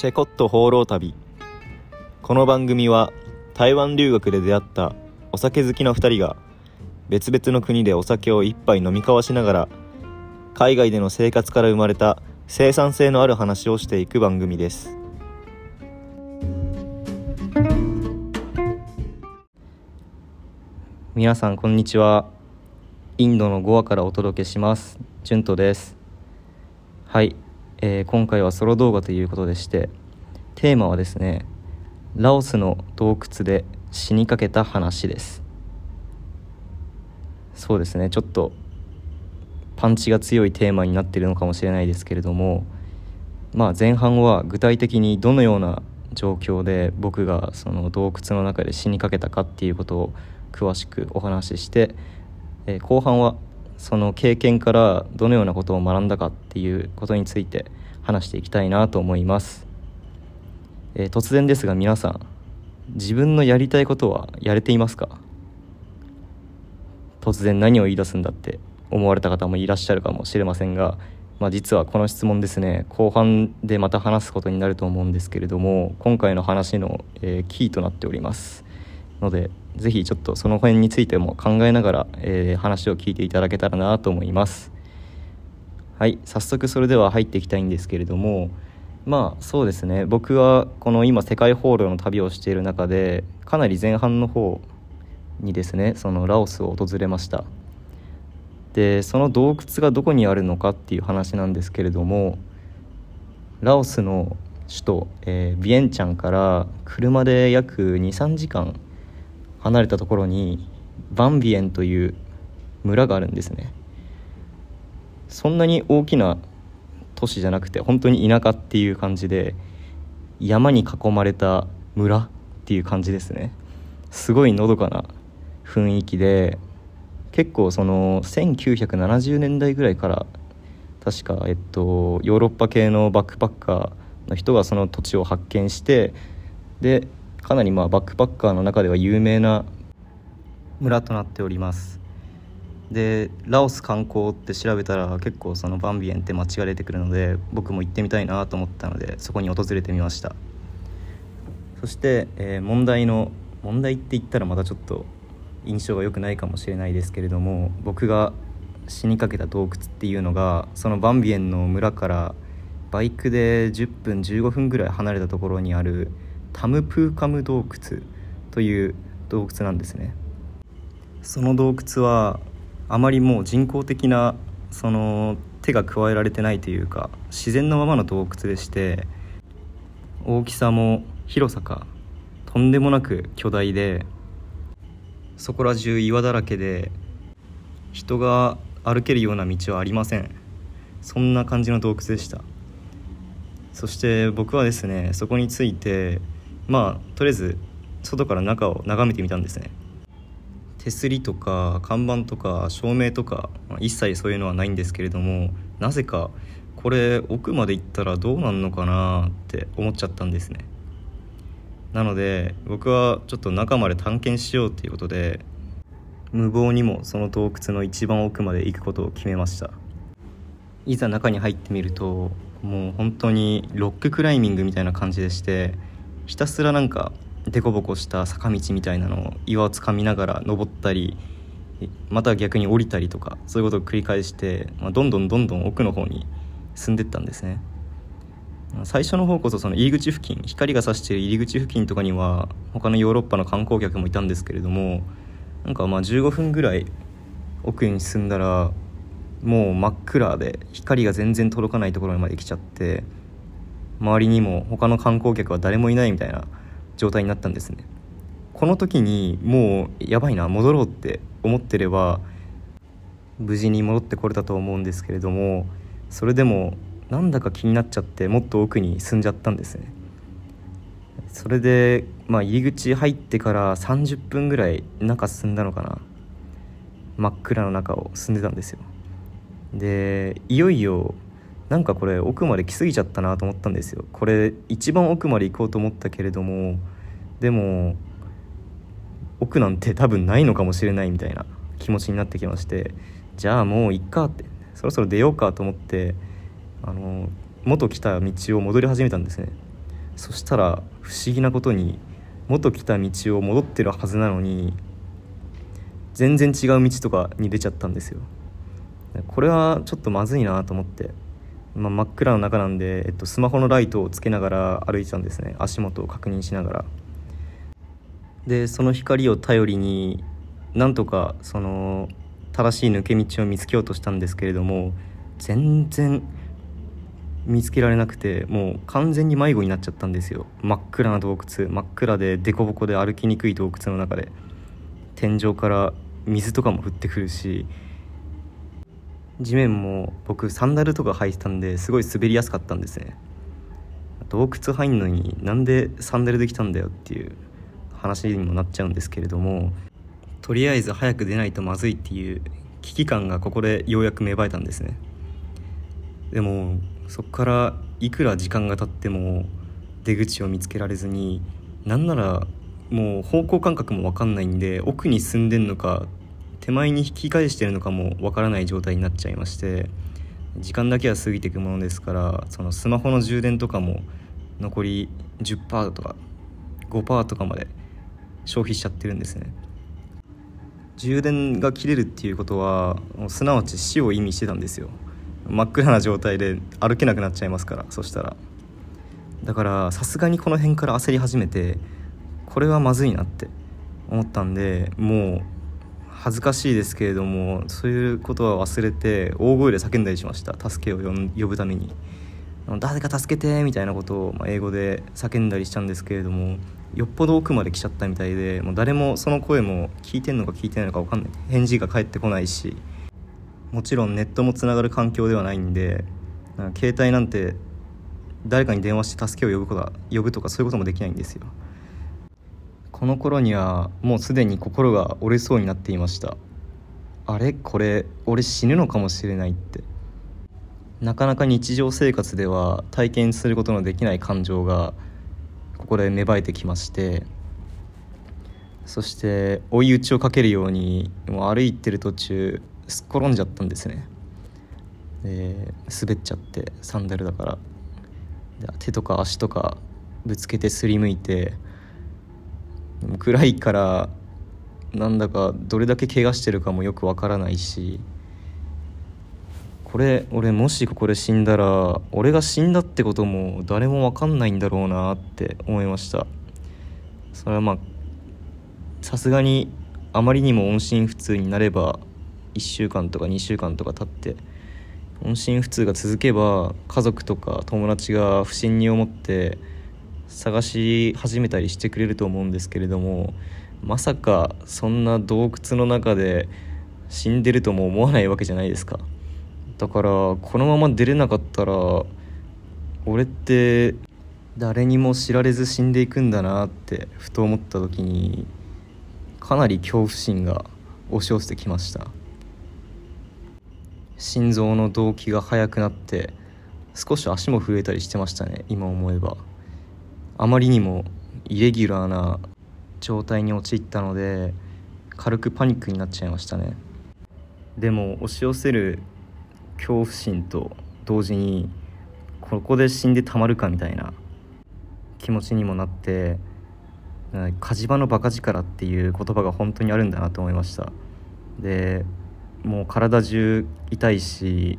チェコット放浪旅。この番組は台湾留学で出会ったお酒好きの2人が別々の国でお酒を一杯飲み交わしながら海外での生活から生まれた生産性のある話をしていく番組です。皆さんこんにちは。インドのゴアからお届けします。ジュントです。はい、えー今回はソロ動画ということでしてテーマはですねラオスの洞窟で死にかけた話です。そうですねちょっとパンチが強いテーマになってるのかもしれないですけれどもまあ前半は具体的にどのような状況で僕がその洞窟の中で死にかけたかっていうことを詳しくお話しして、えー後半はその経験からどのようなことを学んだかっていうことについて話していきたいなと思います、えー突然ですが皆さん自分のやりたいことはやれていますか？突然何を言い出すんだって思われた方もいらっしゃるかもしれませんが、まあ、実はこの質問ですね後半でまた話すことになると思うんですけれども今回の話の、えーキーとなっておりますのでぜひちょっとその辺についても考えながら、えー話を聞いていただけたらなと思います。はい早速それでは入っていきたいんですけれどもまあそうですね。僕はこの今世界放浪の旅をしている中でかなり前半の方にですねそのラオスを訪れました。でその洞窟がどこにあるのかっていう話なんですけれどもラオスの首都、えービエンチャンから車で約23時間離れたところにバンビエンという村があるんですね。そんなに大きな都市じゃなくて本当に田舎っていう感じで山に囲まれた村っていう感じですね。すごいのどかな雰囲気で結構その1970年代ぐらいから確か、えっと、ヨーロッパ系のバックパッカーの人がその土地を発見してでかなりまあバックパッカーの中では有名な村となっております。でラオス観光って調べたら結構そのバンビエンって街が出てくるので僕も行ってみたいなと思ったのでそこに訪れてみました。そして、えー問題の問題って言ったらまたちょっと印象が良くないかもしれないですけれども僕が死にかけた洞窟っていうのがそのバンビエンの村からバイクで10分15分ぐらい離れたところにあるタムプーカム洞窟という洞窟なんですね。その洞窟はあまりもう人工的なその手が加えられてないというか自然のままの洞窟でして大きさも広さかとんでもなく巨大でそこら中岩だらけで人が歩けるような道はありません。そんな感じの洞窟でした。そして僕はですねそこについてまあとりあえず外から中を眺めてみたんですね。手すりとか看板とか照明とかまあ一切そういうのはないんですけれどもなぜかこれ奥まで行ったらどうなんのかなって思っちゃったんですね。なので僕はちょっと中まで探検しようっていうことで無謀にもその洞窟の一番奥まで行くことを決めました。いざ中に入ってみるともう本当にロッククライミングみたいな感じでしてひたすらなんか凸凹した坂道みたいなのを岩をつかみながら登ったりまた逆に降りたりとかそういうことを繰り返して、まあ、どんどんどんどん奥の方に進んでったんですね。最初の方こそその入り口付近光が差している入り口付近とかには他のヨーロッパの観光客もいたんですけれどもなんかまあ15分ぐらい奥に進んだらもう真っ暗で光が全然届かないところまで来ちゃって周りにも他の観光客は誰もいないみたいな状態になったんですね。この時にもうやばいな戻ろうって思ってれば無事に戻ってこれたと思うんですけれどもそれでもなんだか気になっちゃってもっと奥に進んじゃったんですね。それで、まあ、入り口入ってから30分ぐらい中進んだのかな。真っ暗の中を進んでたんですよ。でいよいよなんかこれ奥まで来すぎちゃったなと思ったんですよ。これ一番奥まで行こうと思ったけれどもでも奥なんて多分ないのかもしれないみたいな気持ちになってきましてじゃあもういっかってそろそろ出ようかと思ってあの元来た道を戻り始めたんですね。そしたら不思議なことに元来た道を戻ってるはずなのに全然違う道とかに出ちゃったんですよ。これはちょっとまずいなと思って、まあ、真っ暗の中なんで、えっと、スマホのライトをつけながら歩いてたんですね。足元を確認しながら。でその光を頼りになんとかその正しい抜け道を見つけようとしたんですけれども全然見つけられなくてもう完全に迷子になっちゃったんですよ。真っ暗な洞窟真っ暗で凸凹で歩きにくい洞窟の中で。天井から水とかも降ってくるし地面も僕サンダルとか履いてたんですごい滑りやすかったんですね。洞窟入んのになんでサンダルできたんだよっていう話にもなっちゃうんですけれどもとりあえず早く出ないとまずいっていう危機感がここでようやく芽生えたんですね。でもそこからいくら時間が経っても出口を見つけられずになんならもう方向感覚も分かんないんで奥に進んでんのか手前に引き返してるのかも分からない状態になっちゃいまして時間だけは過ぎていくものですからそのスマホの充電とかも残り10%とか5%とかまで消費しちゃってるんですね。充電が切れるっていうことはすなわち死を意味してたんですよ。真っ暗な状態で歩けなくなっちゃいますからそしたら。だからさすがにこの辺から焦り始めてこれはまずいなって思ったんでもう恥ずかしいですけれどもそういうことは忘れて大声で叫んだりしました。助けを呼ぶために。誰か助けてみたいなことを英語で叫んだりしたんですけれどもよっぽど奥まで来ちゃったみたいでもう誰もその声も聞いてんのか聞いてないのか分かんない。返事が返ってこないしもちろんネットもつながる環境ではないんで携帯なんて誰かに電話して助けを呼ぶこと呼ぶとかそういうこともできないんですよ。この頃にはもうすでに心が折れそうになっていました。あれ？これ？俺死ぬのかもしれないって。なかなか日常生活では体験することのできない感情がここで芽生えてきまして。そして追い打ちをかけるようにもう歩いてる途中すっ転んじゃったんですね。で滑っちゃってサンダルだから。手とか足とかぶつけてすりむいて暗いからなんだかどれだけ怪我してるかもよくわからないしこれ俺もしここで死んだら俺が死んだってことも誰もわかんないんだろうなって思いました。それはまあさすがにあまりにも音信不通になれば1週間とか2週間とか経って音信不通が続けば家族とか友達が不審に思って探し始めたりしてくれると思うんですけれどもまさかそんな洞窟の中で死んでるとも思わないわけじゃないですか。だからこのまま出れなかったら俺って誰にも知られず死んでいくんだなってふと思った時にかなり恐怖心が押し寄せてきました。心臓の動悸が速くなって少し足も震えたりしてましたね今思えば。あまりにもイレギュラーな状態に陥ったので軽くパニックになっちゃいましたね。でも押し寄せる恐怖心と同時にここで死んでたまるかみたいな気持ちにもなって火事場のバカ力っていう言葉が本当にあるんだなと思いました。でもう体中痛いし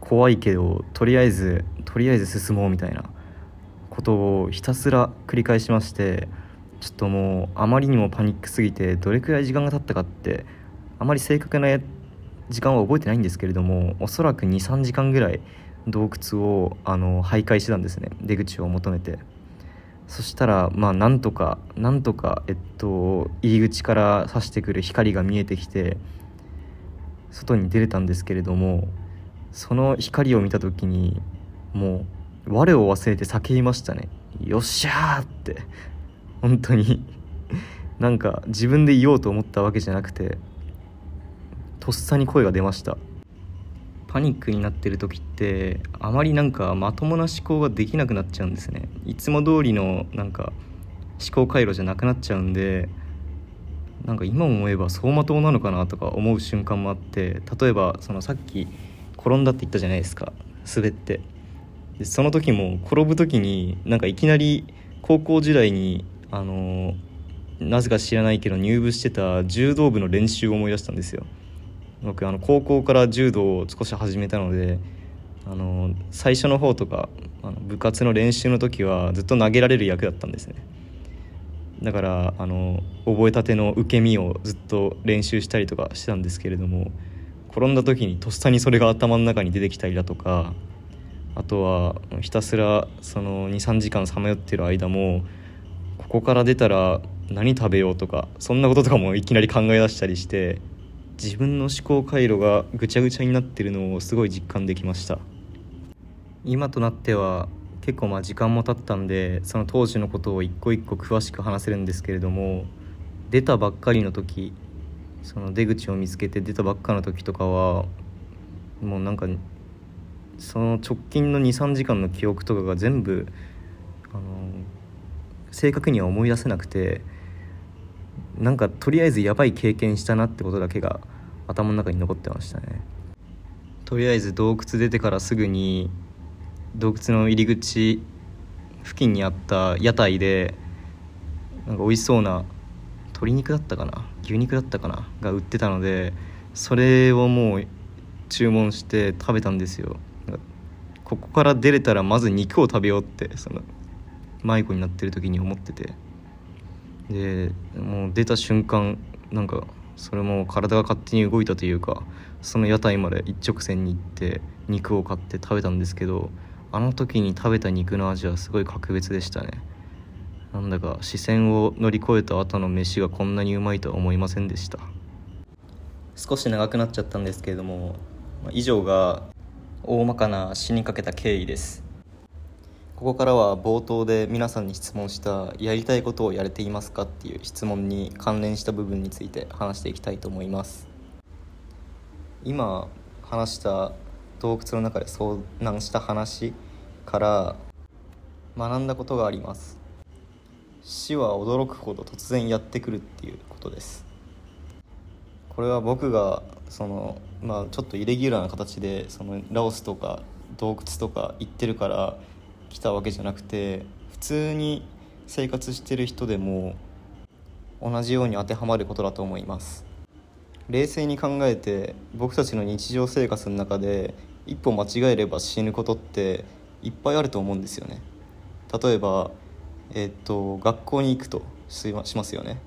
怖いけどとりあえずとりあえず進もうみたいなことをひたすら繰り返しましてちょっともうあまりにもパニックすぎてどれくらい時間が経ったかってあまり正確な時間は覚えてないんですけれどもおそらく23時間ぐらい洞窟をあの徘徊してたんですね。出口を求めて。そしたらまあなんとかなんとかえっと入り口から差してくる光が見えてきて外に出れたんですけれどもその光を見た時にもう我を忘れて叫びましたね。よっしゃーって。本当に。なんか自分で言おうと思ったわけじゃなくてとっさに声が出ました。パニックになってる時ってあまりなんかまともな思考ができなくなっちゃうんですね。いつも通りのなんか思考回路じゃなくなっちゃうんでなんか今思えば走馬灯なのかなとか思う瞬間もあって例えばそのさっき転んだって言ったじゃないですか。滑って。でその時も転ぶ時になんかいきなり高校時代にあのなぜか知らないけど入部してた柔道部の練習を思い出したんですよ。僕あの高校から柔道を少し始めたのであの最初の方とかあの部活の練習の時はずっと投げられる役だったんですね。だからあの覚えたての受け身をずっと練習したりとかしてたんですけれども転んだ時にとっさにそれが頭の中に出てきたりだとかあとはひたすらその23時間さまよってる間もここから出たら何食べようとかそんなこととかもいきなり考え出したりして自分の思考回路がぐちゃぐちゃになってるのをすごい実感できました。今となっては結構まあ時間も経ったんでその当時のことを一個一個詳しく話せるんですけれども出たばっかりの時その出口を見つけて出たばっかの時とかはもうなんかその直近の23時間の記憶とかが全部あの正確には思い出せなくてなんかとりあえずやばい経験したなってことだけが頭の中に残ってましたね。とりあえず洞窟出てからすぐに洞窟の入り口付近にあった屋台でなんか美味しそうな鶏肉だったかな牛肉だったかなが売ってたのでそれをもう注文して食べたんですよ。ここから出れたらまず肉を食べようってその迷子になってる時に思ってて。でもう出た瞬間なんかそれも体が勝手に動いたというかその屋台まで一直線に行って肉を買って食べたんですけどあの時に食べた肉の味はすごい格別でしたね。なんだか視線を乗り越えた後の飯がこんなにうまいとは思いませんでした。少し長くなっちゃったんですけれども以上が大まかな死にかけた経緯です。ここからは冒頭で皆さんに質問したやりたいことをやれていますかっていう質問に関連した部分について話していきたいと思います。今話した洞窟の中で遭難した話から学んだことがあります。死は驚くほど突然やってくるっていうことです。これは僕がそのまあちょっとイレギュラーな形でそのラオスとか洞窟とか行ってるから来たわけじゃなくて普通に生活してる人でも同じように当てはまることだと思います。冷静に考えて僕たちの日常生活の中で一歩間違えれば死ぬことっていっぱいあると思うんですよね。例えばえ、っと学校に行くとしますよね。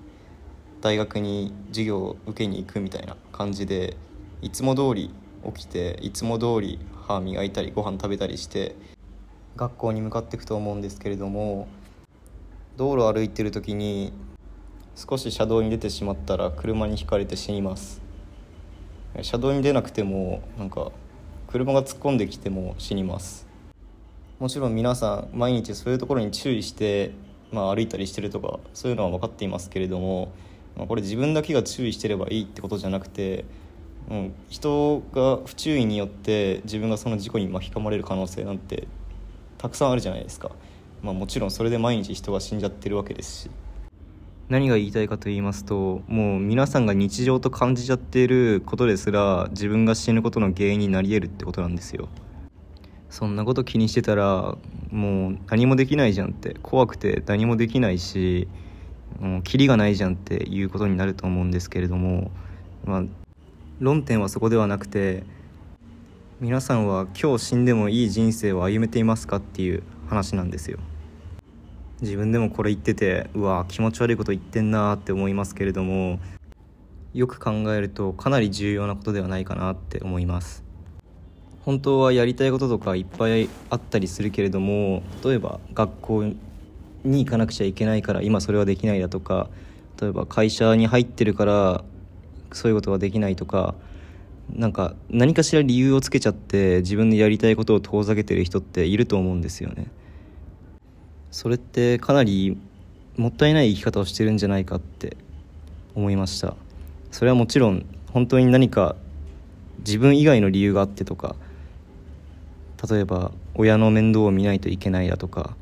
大学に授業を受けに行くみたいな感じでいつも通り起きていつも通り歯磨いたりご飯食べたりして学校に向かっていくと思うんですけれども道路歩いてる時に少し車道に出てしまったら車にひかれて死にます。車道に出なくてもなんか車が突っ込んできても死にます。もちろん皆さん毎日そういうところに注意して、まあ、歩いたりしてるとかそういうのは分かっていますけれども、まあ、これ自分だけが注意してればいいってことじゃなくて、うん、人が不注意によって自分がその事故に巻き込まれる可能性なんてたくさんあるじゃないですか、まあ、もちろんそれで毎日人が死んじゃってるわけですし。何が言いたいかと言いますともう皆さんが日常と感じちゃっていることですら自分が死ぬことの原因になり得るってことなんですよ。そんなこと気にしてたらもう何もできないじゃんって怖くて何もできないしもうキリがないじゃんっていうことになると思うんですけれどもまあ論点はそこではなくて皆さんは今日死んでもいい人生を歩めていますかっていう話なんですよ。自分でもこれ言っててうわ気持ち悪いこと言ってんなって思いますけれどもよく考えるとかなり重要なことではないかなって思います。本当はやりたいこととかいっぱいあったりするけれども例えば学校に行かなくちゃいけないから今それはできないだとか例えば会社に入ってるからそういうことができないとかなんか何かしら理由をつけちゃって自分のやりたいことを遠ざけてる人っていると思うんですよね。それってかなりもったいない生き方をしてるんじゃないかって思いました。それはもちろん本当に何か自分以外の理由があってとか例えば親の面倒を見ないといけないだとか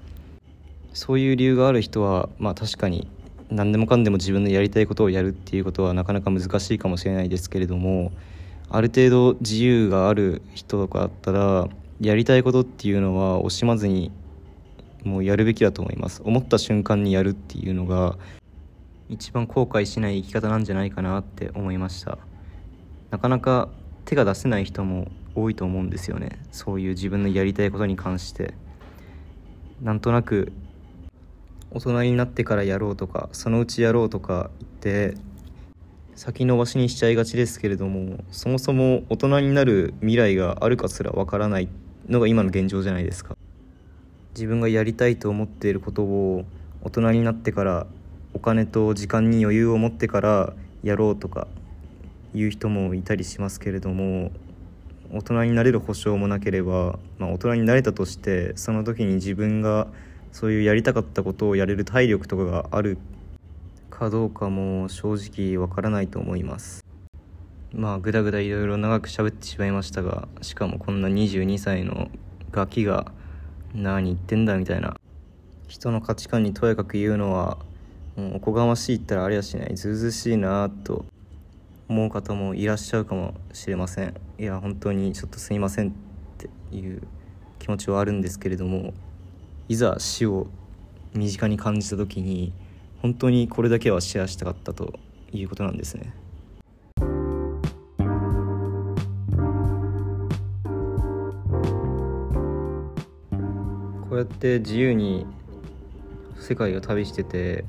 そういう理由がある人はまあ確かに何でもかんでも自分のやりたいことをやるっていうことはなかなか難しいかもしれないですけれどもある程度自由がある人とかだったらやりたいことっていうのは惜しまずにもうやるべきだと思います。思った瞬間にやるっていうのが一番後悔しない生き方なんじゃないかなって思いました。なかなか手が出せない人も多いと思うんですよね。そういう自分のやりたいことに関して。なんとなく大人になってからやろうとかそのうちやろうとか言って先延ばしにしちゃいがちですけれどもそもそも大人になる未来があるかすらわからないのが今の現状じゃないですか。自分がやりたいと思っていることを大人になってからお金と時間に余裕を持ってからやろうとかいう人もいたりしますけれども大人になれる保証もなければ、まあ、大人になれたとしてその時に自分がそういうやりたかったことをやれる体力とかがあるかどうかも正直わからないと思います。まあぐだぐだいろいろ長く喋ってしまいましたがしかもこんな22歳のガキが何言ってんだみたいな。人の価値観にとやかく言うのはもうおこがましいったらありゃしないずうずしいなと思う方もいらっしゃるかもしれません。いや本当にちょっとすいませんっていう気持ちはあるんですけれどもいざ死を身近に感じた時に本当にこれだけはシェアしたかったということなんですね。こうやって自由に世界を旅してて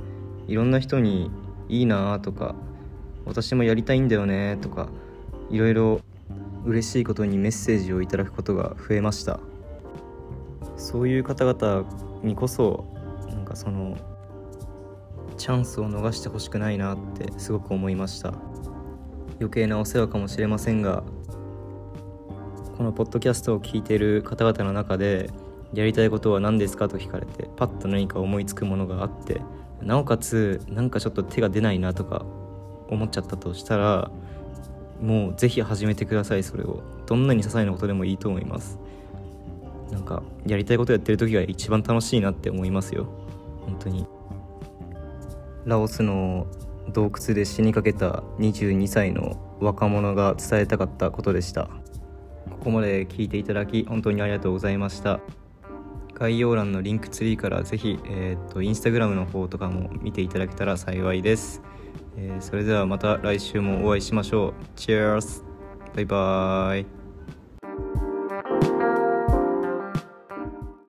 いろんな人に「いいな」とか「私もやりたいんだよね」とかいろいろ嬉しいことにメッセージをいただくことが増えましたそういう方々にこそなんかそのチャンスを逃してほしくないなってすごく思いました。余計なお世話かもしれませんがこのポッドキャストを聞いてる方々の中でやりたいことは何ですかと聞かれてパッと何か思いつくものがあってなおかつなんかちょっと手が出ないなとか思っちゃったとしたらもうぜひ始めてくださいそれを。どんなに些細なことでもいいと思います。なんかやりたいことやってる時が一番楽しいなって思いますよ。本当に。ラオスの洞窟で死にかけた22歳の若者が伝えたかったことでした。ここまで聞いていただき本当にありがとうございました。概要欄のリンクツリーからぜひ、えー、とインスタグラムの方とかも見ていただけたら幸いです、えー、それではまた来週もお会いしましょう。Cheers! バイバーイ。